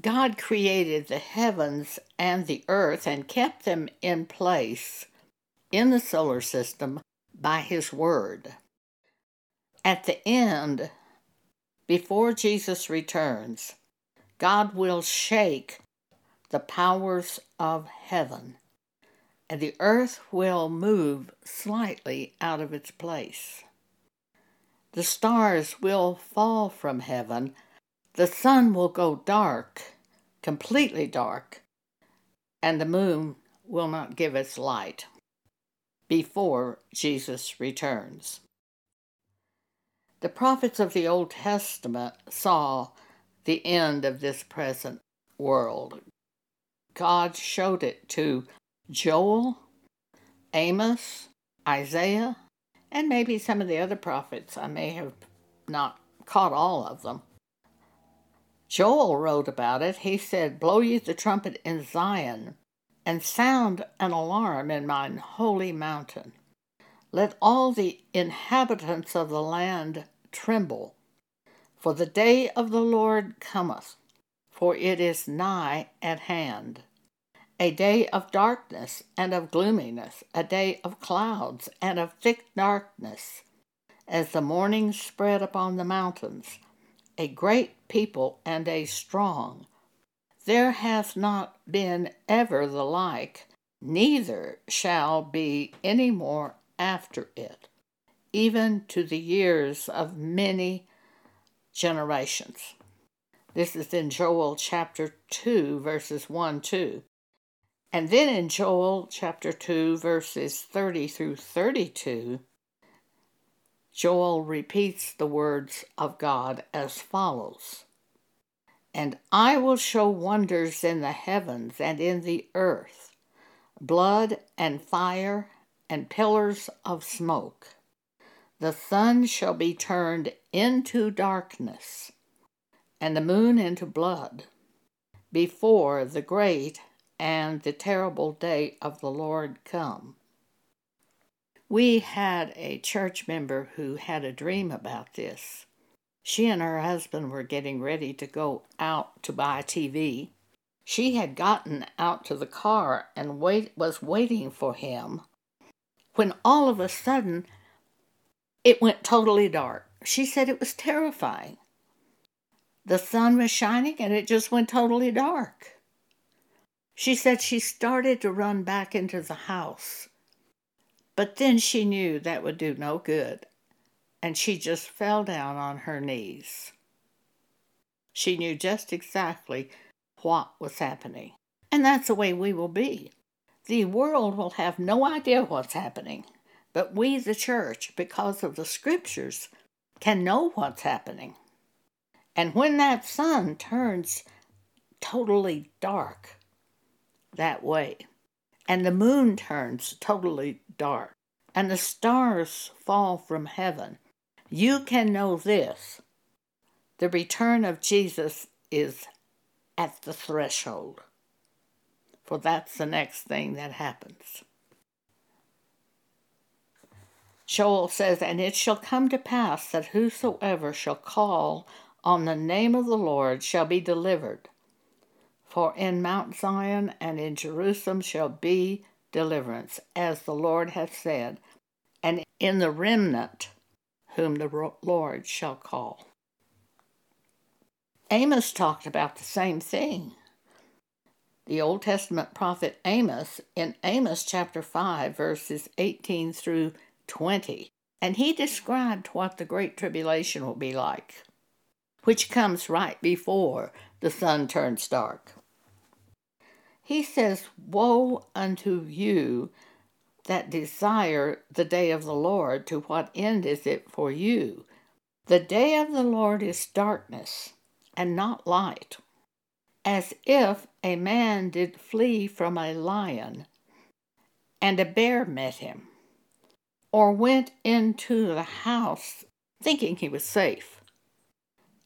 God created the heavens and the earth and kept them in place in the solar system by His Word. At the end, before Jesus returns, God will shake the powers of heaven, and the earth will move slightly out of its place. The stars will fall from heaven the sun will go dark, completely dark, and the moon will not give its light before Jesus returns. The prophets of the Old Testament saw the end of this present world. God showed it to Joel, Amos, Isaiah, and maybe some of the other prophets. I may have not caught all of them. Joel wrote about it. He said, Blow ye the trumpet in Zion, and sound an alarm in mine holy mountain. Let all the inhabitants of the land tremble, for the day of the Lord cometh, for it is nigh at hand. A day of darkness and of gloominess, a day of clouds and of thick darkness, as the morning spread upon the mountains a great people and a strong. There hath not been ever the like, neither shall be any more after it, even to the years of many generations. This is in Joel chapter 2, verses 1 2. And then in Joel chapter 2, verses 30 through 32, Joel repeats the words of God as follows And I will show wonders in the heavens and in the earth, blood and fire and pillars of smoke. The sun shall be turned into darkness, and the moon into blood, before the great and the terrible day of the Lord come. We had a church member who had a dream about this. She and her husband were getting ready to go out to buy a TV. She had gotten out to the car and wait, was waiting for him when all of a sudden it went totally dark. She said it was terrifying. The sun was shining and it just went totally dark. She said she started to run back into the house but then she knew that would do no good, and she just fell down on her knees. She knew just exactly what was happening. And that's the way we will be. The world will have no idea what's happening, but we, the church, because of the scriptures, can know what's happening. And when that sun turns totally dark that way, and the moon turns totally dark, and the stars fall from heaven, you can know this the return of Jesus is at the threshold, for that's the next thing that happens. Joel says, And it shall come to pass that whosoever shall call on the name of the Lord shall be delivered. For in Mount Zion and in Jerusalem shall be deliverance, as the Lord hath said, and in the remnant whom the Lord shall call. Amos talked about the same thing. The Old Testament prophet Amos in Amos chapter 5, verses 18 through 20, and he described what the Great Tribulation will be like, which comes right before the sun turns dark. He says, Woe unto you that desire the day of the Lord, to what end is it for you? The day of the Lord is darkness and not light, as if a man did flee from a lion and a bear met him, or went into the house thinking he was safe,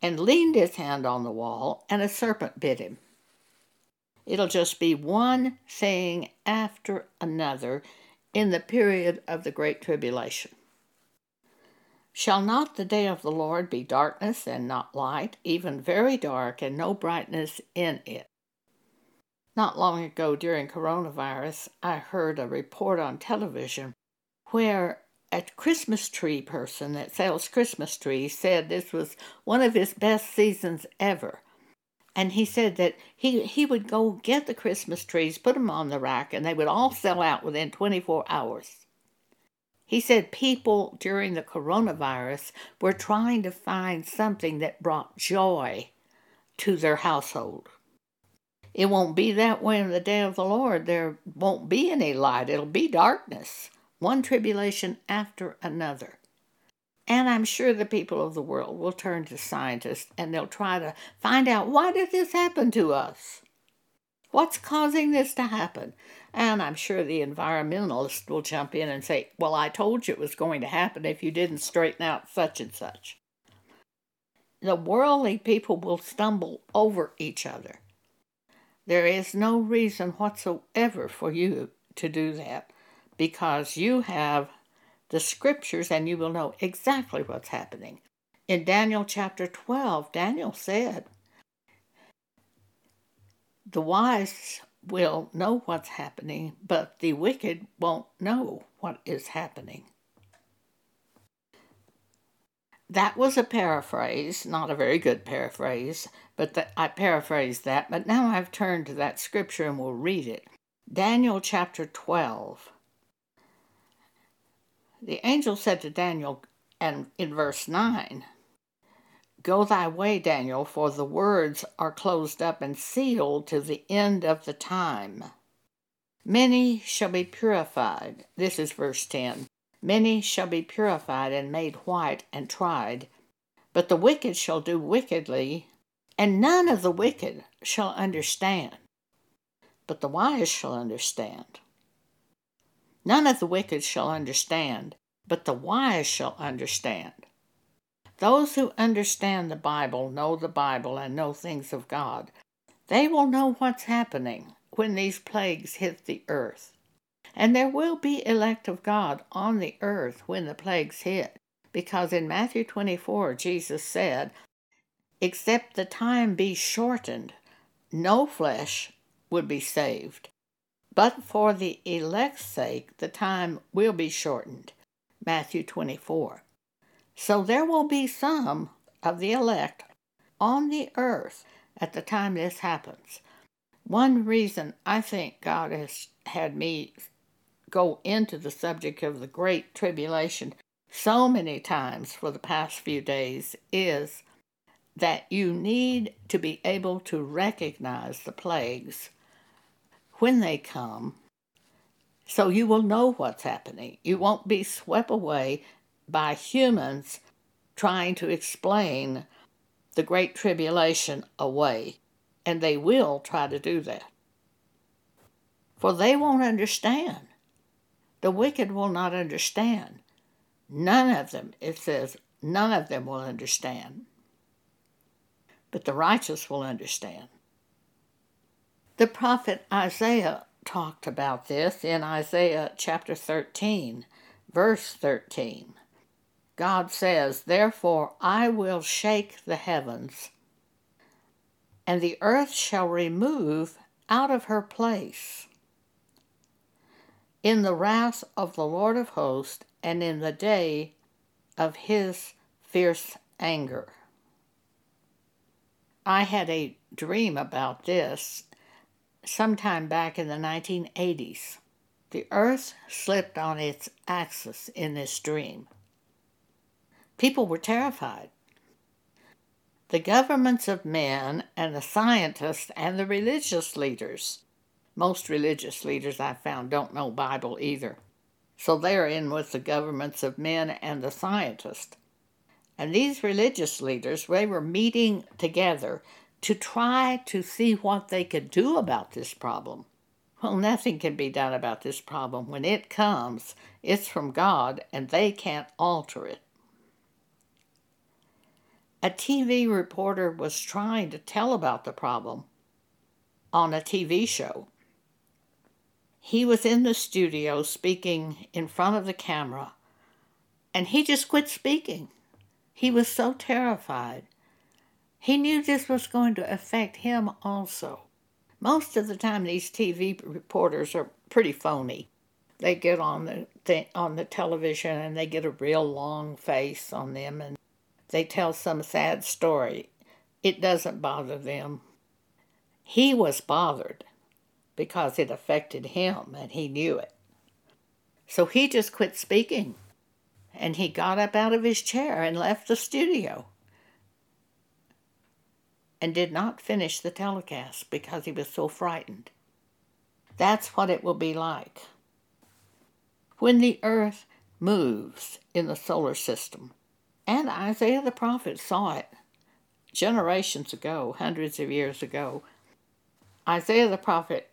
and leaned his hand on the wall, and a serpent bit him. It'll just be one thing after another in the period of the Great Tribulation. Shall not the day of the Lord be darkness and not light, even very dark and no brightness in it? Not long ago during coronavirus, I heard a report on television where a Christmas tree person that sells Christmas trees said this was one of his best seasons ever. And he said that he, he would go get the Christmas trees, put them on the rack, and they would all sell out within 24 hours. He said people during the coronavirus were trying to find something that brought joy to their household. It won't be that way in the day of the Lord. There won't be any light, it'll be darkness, one tribulation after another. And I'm sure the people of the world will turn to scientists and they'll try to find out why did this happen to us? What's causing this to happen? And I'm sure the environmentalists will jump in and say, Well, I told you it was going to happen if you didn't straighten out such and such. The worldly people will stumble over each other. There is no reason whatsoever for you to do that because you have the scriptures and you will know exactly what's happening. In Daniel chapter 12, Daniel said, The wise will know what's happening, but the wicked won't know what is happening. That was a paraphrase, not a very good paraphrase, but the, I paraphrased that. But now I've turned to that scripture and we'll read it. Daniel chapter 12. The angel said to Daniel, and in verse 9, Go thy way, Daniel, for the words are closed up and sealed to the end of the time. Many shall be purified. This is verse 10. Many shall be purified and made white and tried. But the wicked shall do wickedly, and none of the wicked shall understand. But the wise shall understand. None of the wicked shall understand, but the wise shall understand. Those who understand the Bible, know the Bible, and know things of God, they will know what's happening when these plagues hit the earth. And there will be elect of God on the earth when the plagues hit, because in Matthew 24, Jesus said, Except the time be shortened, no flesh would be saved. But for the elect's sake, the time will be shortened. Matthew 24. So there will be some of the elect on the earth at the time this happens. One reason I think God has had me go into the subject of the Great Tribulation so many times for the past few days is that you need to be able to recognize the plagues when they come so you will know what's happening. You won't be swept away by humans trying to explain the Great Tribulation away, and they will try to do that. For they won't understand. The wicked will not understand. None of them, it says, none of them will understand. But the righteous will understand. The prophet Isaiah talked about this in Isaiah chapter 13, verse 13. God says, Therefore I will shake the heavens, and the earth shall remove out of her place. In the wrath of the Lord of hosts, and in the day of his fierce anger. I had a dream about this sometime back in the 1980s. The earth slipped on its axis in this dream. People were terrified. The governments of men and the scientists and the religious leaders, most religious leaders I've found don't know Bible either. So they're in with the governments of men and the scientists. And these religious leaders, they were meeting together to try to see what they could do about this problem. Well, nothing can be done about this problem. When it comes, it's from God, and they can't alter it. A TV reporter was trying to tell about the problem on a TV show. He was in the studio speaking in front of the camera, And he just quit speaking. He was so terrified. He knew this was going to affect him also. Most of the time, these TV reporters are pretty phony. They get on the th- on the television and they get a real long face on them and they tell some sad story. It doesn't bother them. He was bothered because it affected him and he knew it. So he just quit speaking and he got up out of his chair and left the studio and did not finish the telecast because he was so frightened. That's what it will be like. When the earth moves in the solar system, and Isaiah the prophet saw it generations ago, hundreds of years ago, Isaiah the prophet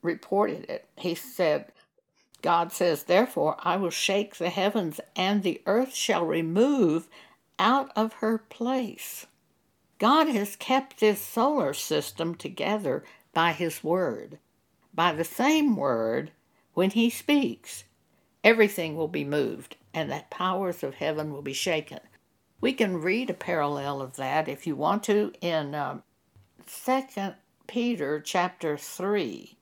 reported it. He said, God says, Therefore I will shake the heavens, and the earth shall remove out of her place. God has kept this solar system together by His Word. By the same Word, when He speaks, everything will be moved, and the powers of heaven will be shaken. We can read a parallel of that if you want to in um, 2 Peter chapter 3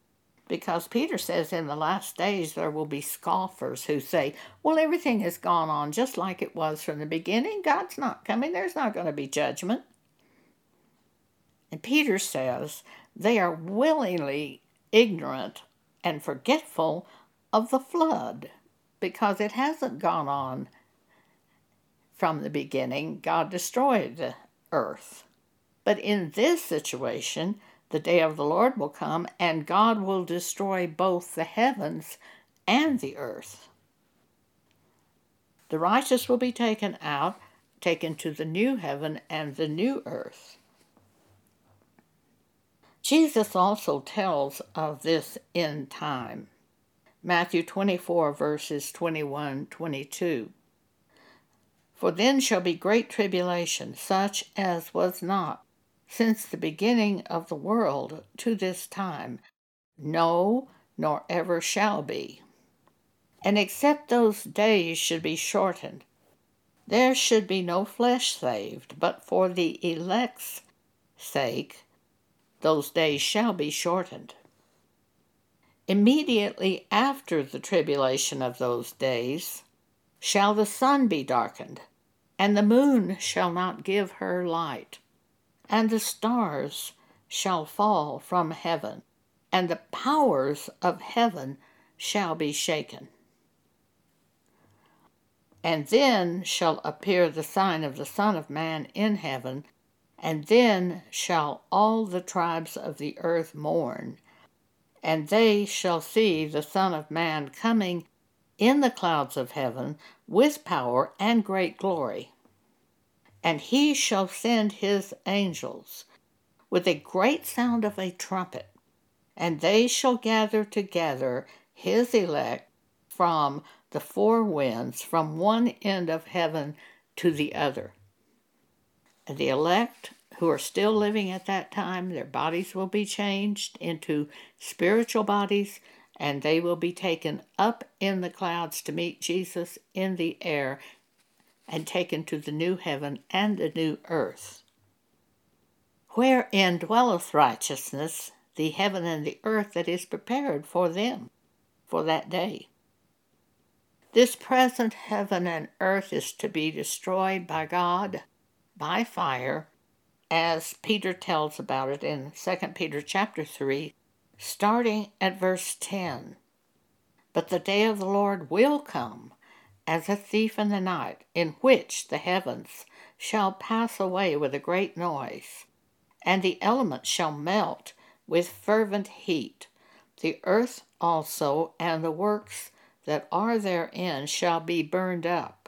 because Peter says in the last days there will be scoffers who say, Well, everything has gone on just like it was from the beginning. God's not coming. There's not going to be judgment. Peter says they are willingly ignorant and forgetful of the flood because it hasn't gone on from the beginning. God destroyed the earth. But in this situation, the day of the Lord will come, and God will destroy both the heavens and the earth. The righteous will be taken out, taken to the new heaven and the new earth. Jesus also tells of this end time. Matthew 24, verses 21 22. For then shall be great tribulation, such as was not since the beginning of the world to this time, no, nor ever shall be. And except those days should be shortened, there should be no flesh saved, but for the elect's sake, those days shall be shortened. Immediately after the tribulation of those days shall the sun be darkened, and the moon shall not give her light, and the stars shall fall from heaven, and the powers of heaven shall be shaken. And then shall appear the sign of the Son of Man in heaven, and then shall all the tribes of the earth mourn and they shall see the Son of Man coming in the clouds of heaven with power and great glory. And he shall send his angels with a great sound of a trumpet, and they shall gather together his elect from the four winds, from one end of heaven to the other. The elect who are still living at that time, their bodies will be changed into spiritual bodies, and they will be taken up in the clouds to meet Jesus in the air and taken to the new heaven and the new earth. Wherein dwelleth righteousness, the heaven and the earth that is prepared for them for that day. This present heaven and earth is to be destroyed by God by fire as Peter tells about it in 2 Peter chapter 3, starting at verse 10. But the day of the Lord will come as a thief in the night, in which the heavens shall pass away with a great noise, and the elements shall melt with fervent heat. The earth also and the works that are therein shall be burned up.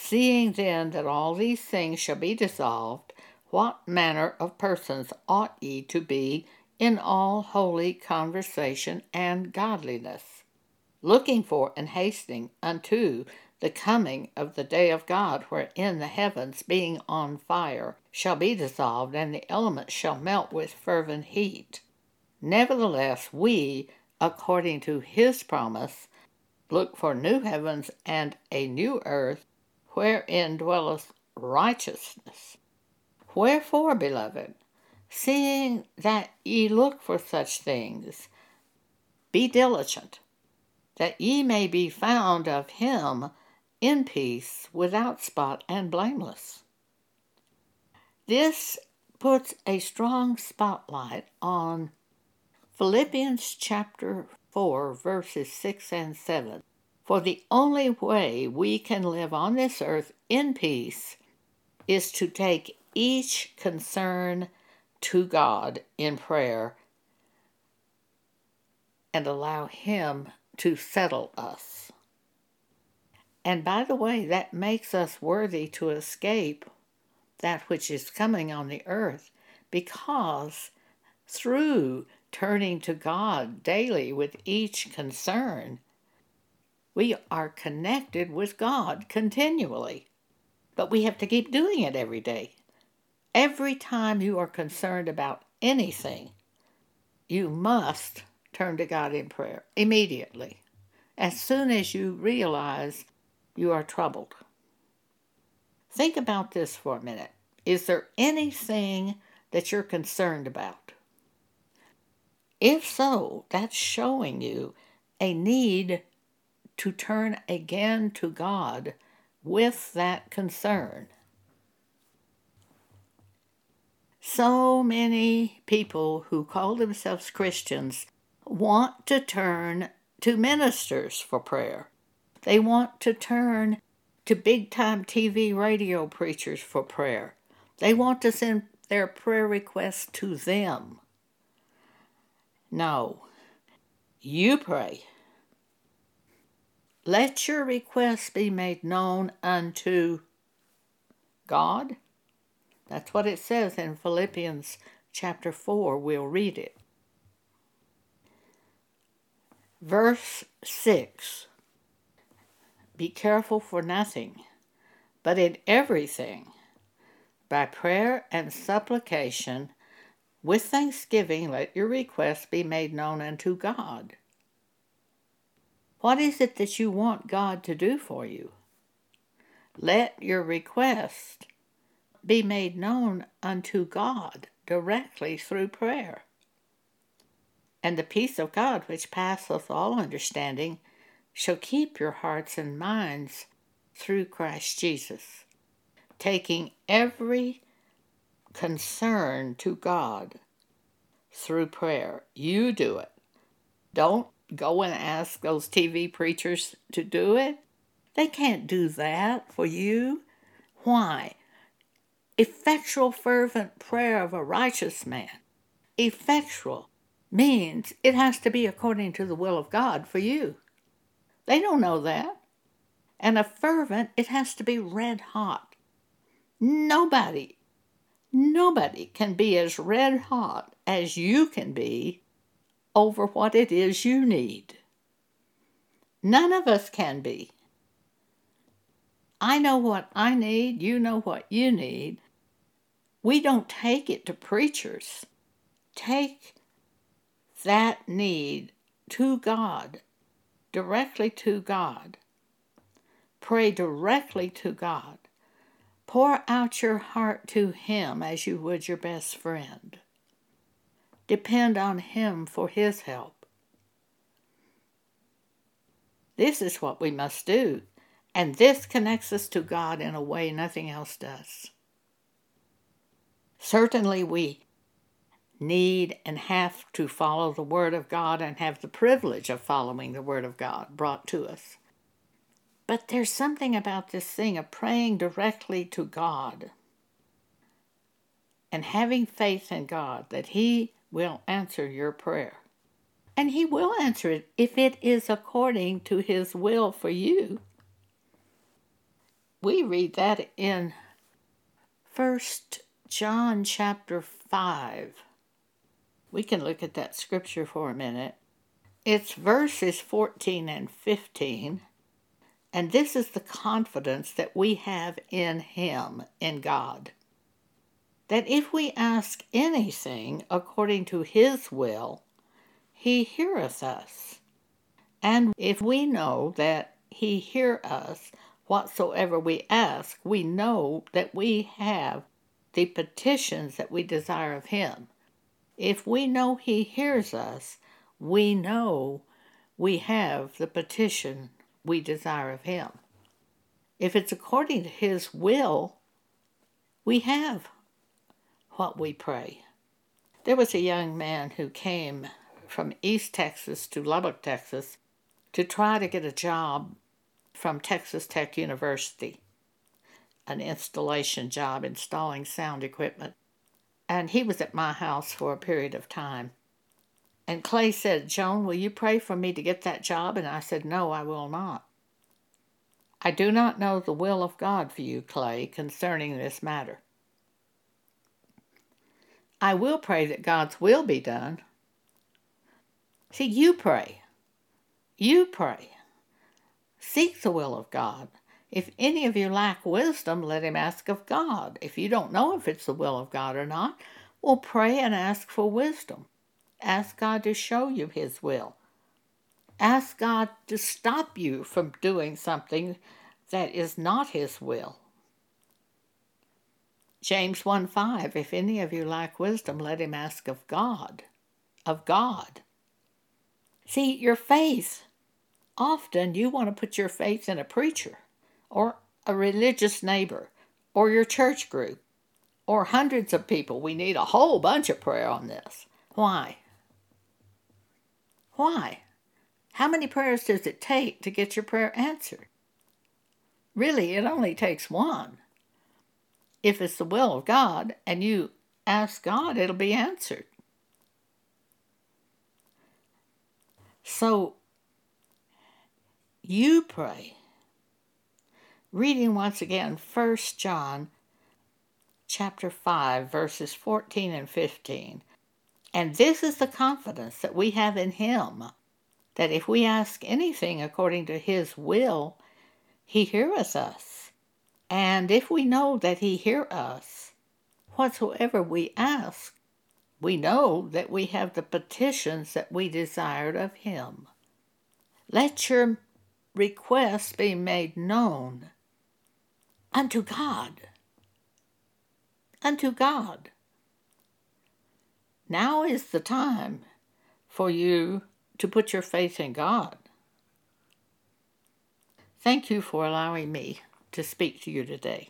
Seeing then that all these things shall be dissolved, what manner of persons ought ye to be in all holy conversation and godliness, looking for and hastening unto the coming of the day of God, wherein the heavens, being on fire, shall be dissolved, and the elements shall melt with fervent heat. Nevertheless, we, according to his promise, look for new heavens and a new earth, wherein dwelleth righteousness. Wherefore, beloved, seeing that ye look for such things, be diligent, that ye may be found of him in peace, without spot, and blameless. This puts a strong spotlight on Philippians chapter 4, verses 6 and 7. For the only way we can live on this earth in peace is to take each concern to God in prayer and allow Him to settle us. And by the way, that makes us worthy to escape that which is coming on the earth because through turning to God daily with each concern, we are connected with God continually. But we have to keep doing it every day. Every time you are concerned about anything, you must turn to God in prayer immediately, as soon as you realize you are troubled. Think about this for a minute. Is there anything that you're concerned about? If so, that's showing you a need to turn again to God with that concern. So many people who call themselves Christians want to turn to ministers for prayer. They want to turn to big time TV radio preachers for prayer. They want to send their prayer requests to them. No, you pray. Let your requests be made known unto God. That's what it says in Philippians chapter 4. We'll read it. Verse 6 be careful for nothing, but in everything, by prayer and supplication, with thanksgiving, let your requests be made known unto God. What is it that you want God to do for you? Let your request be made known unto God directly through prayer. And the peace of God, which passeth all understanding, shall keep your hearts and minds through Christ Jesus, taking every concern to God through prayer. You do it. Don't go and ask those TV preachers to do it. They can't do that for you. Why? Effectual, fervent prayer of a righteous man. Effectual means it has to be according to the will of God for you. They don't know that. And a fervent, it has to be red hot. Nobody, nobody can be as red hot as you can be over what it is you need. None of us can be. I know what I need, you know what you need. We don't take it to preachers. Take that need to God directly to God. Pray directly to God. Pour out your heart to Him as you would your best friend. Depend on Him for His help. This is what we must do, and this connects us to God in a way nothing else does. Certainly, we need and have to follow the Word of God and have the privilege of following the Word of God brought to us. But there's something about this thing of praying directly to God and having faith in God that He will answer your prayer. And He will answer it if it is according to His will for you. We read that in First John chapter 5 we can look at that scripture for a minute. It's verses 14 and 15, and this is the confidence that we have in Him, in God. That if we ask anything according to His will, He heareth us. And if we know that he hear us whatsoever we ask, we know that we have the petitions that we desire of him. If we know he hears us, we know we have the petition we desire of him. If it's according to his will, we have what we pray. There was a young man who came from East Texas to Lubbock, Texas, to try to get a job from Texas Tech University, an installation job installing sound equipment. And he was at my house for a period of time. And Clay said, Joan, will you pray for me to get that job? And I said, No, I will not. I do not know the will of God for you, Clay, concerning this matter. I will pray that God's will be done. See, you pray. You pray. Seek the will of God. If any of you lack wisdom, let him ask of God. If you don't know if it's the will of God or not, well, pray and ask for wisdom. Ask God to show you his will. Ask God to stop you from doing something that is not his will. James 1 5 If any of you lack wisdom, let him ask of God. Of God. See, your faith often you want to put your faith in a preacher or a religious neighbor or your church group or hundreds of people. We need a whole bunch of prayer on this. Why? Why? How many prayers does it take to get your prayer answered? Really, it only takes one. If it's the will of God and you ask God, it'll be answered. So you pray. Reading once again 1 John chapter 5 verses 14 and 15. And this is the confidence that we have in him that if we ask anything according to his will, he heareth us. And if we know that he hear us, whatsoever we ask, we know that we have the petitions that we desired of him. Let your requests be made known unto God. Unto God. Now is the time for you to put your faith in God. Thank you for allowing me to speak to you today.